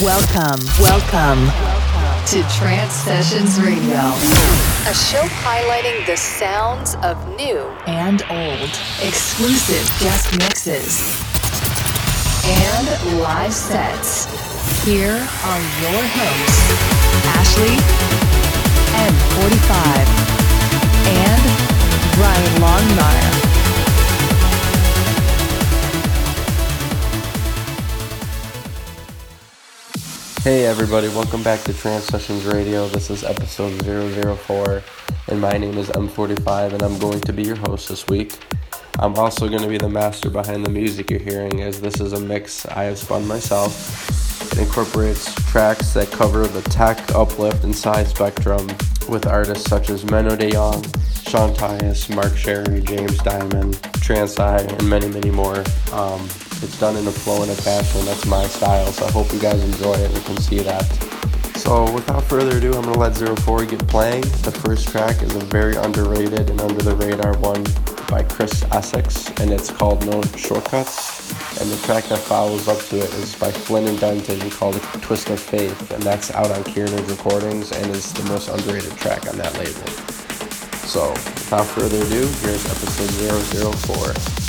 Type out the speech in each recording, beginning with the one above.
Welcome, welcome to Trance Sessions Radio, a show highlighting the sounds of new and old, exclusive guest mixes, and live sets. Here are your hosts, Ashley, M45, and Brian Longmire. Hey everybody, welcome back to Trance Sessions Radio. This is episode 004, and my name is M45, and I'm going to be your host this week. I'm also going to be the master behind the music you're hearing, as this is a mix I have spun myself. It incorporates tracks that cover the tech, uplift, and side spectrum with artists such as Menno de Jong, Sean Tyas, Mark Sherry, James Dymond, TranceEye, and many, many more. Um, it's done in a flow and a passion. That's my style, so I hope you guys enjoy it and can see that. So without further ado, I'm gonna let Zero Four get playing. The first track is a very underrated and under the radar one by Chris XS, and it's called No Shortcuts. And the track that follows up to it is by Flynn and Denton called Twist of Faith, and that's out on Kearnage Recordings and is the most underrated track on that label. So without further ado, here's episode 004.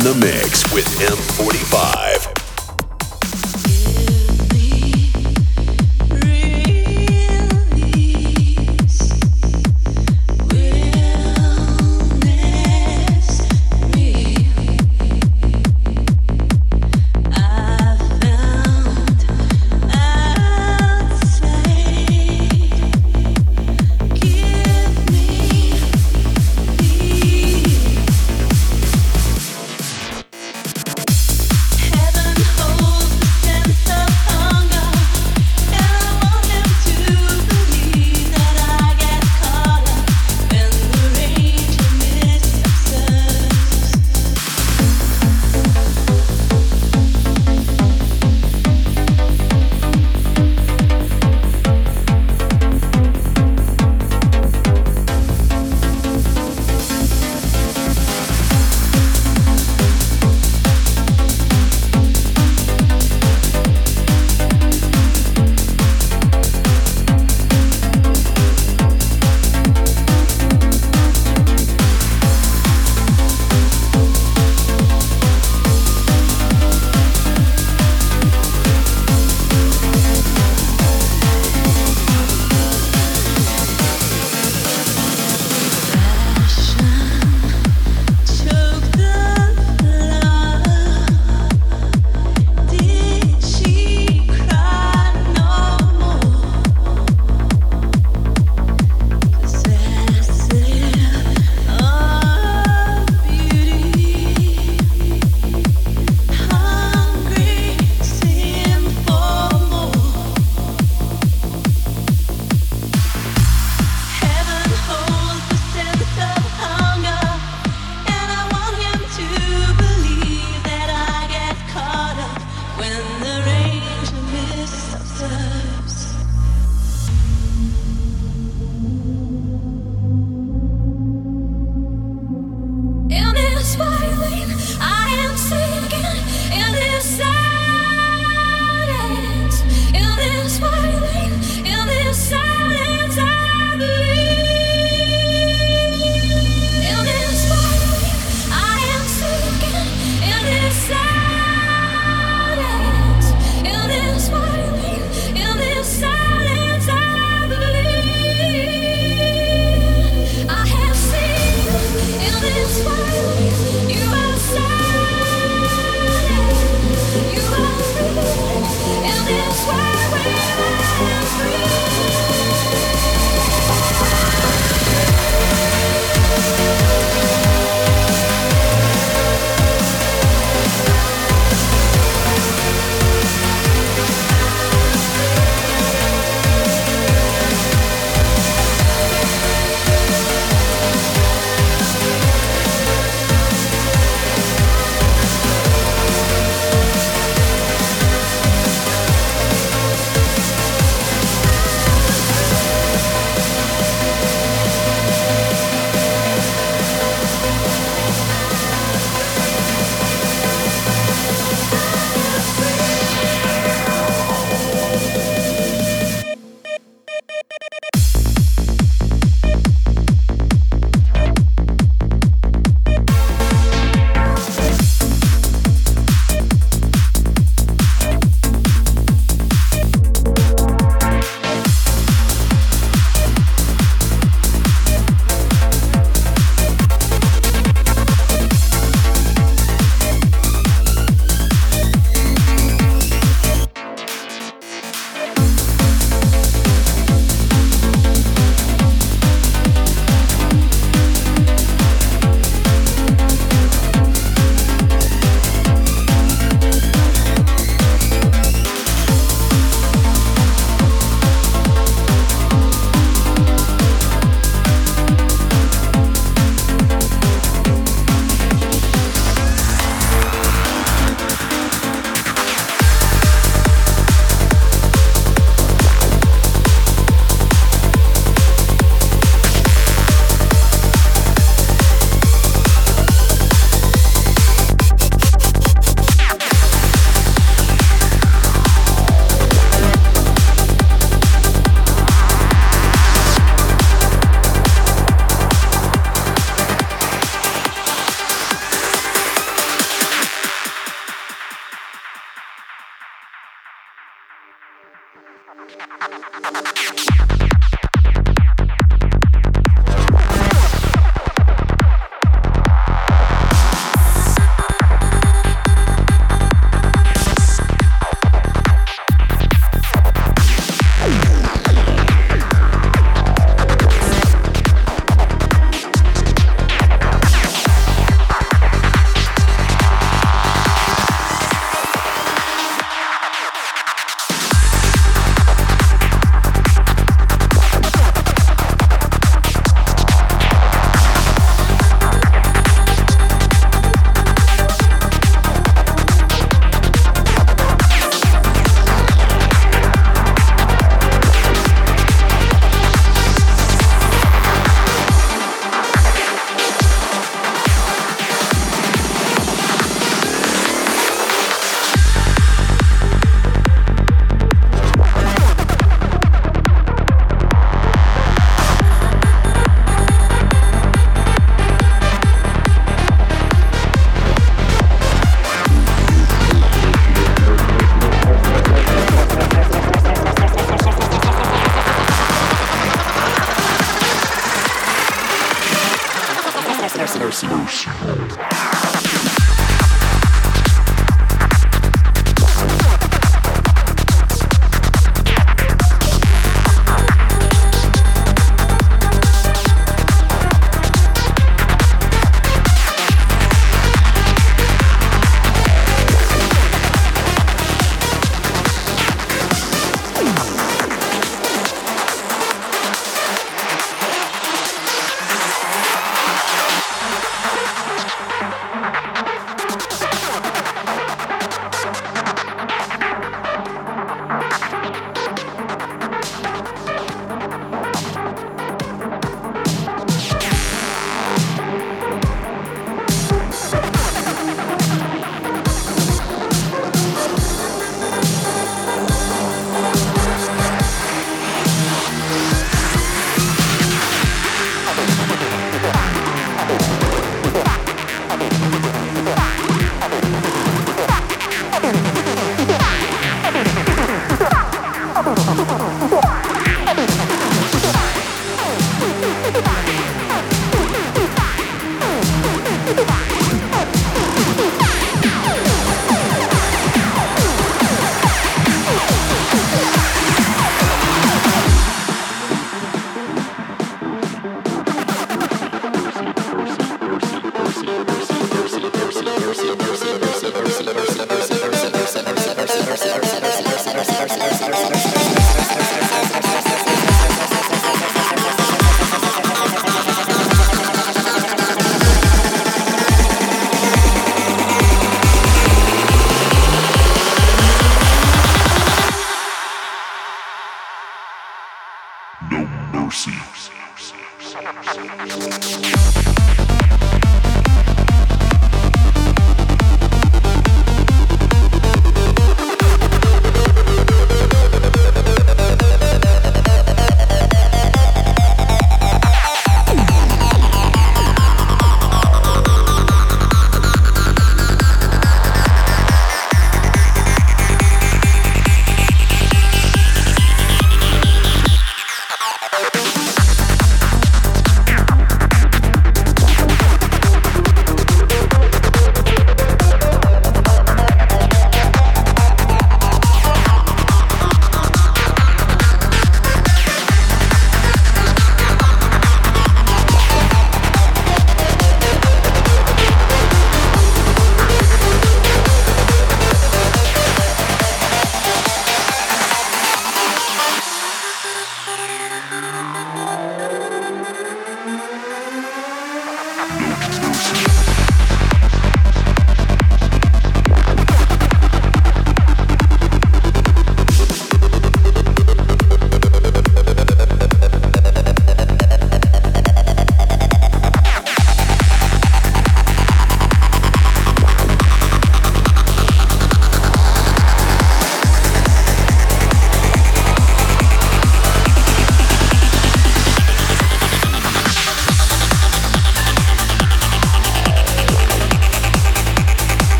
In the mix with M45.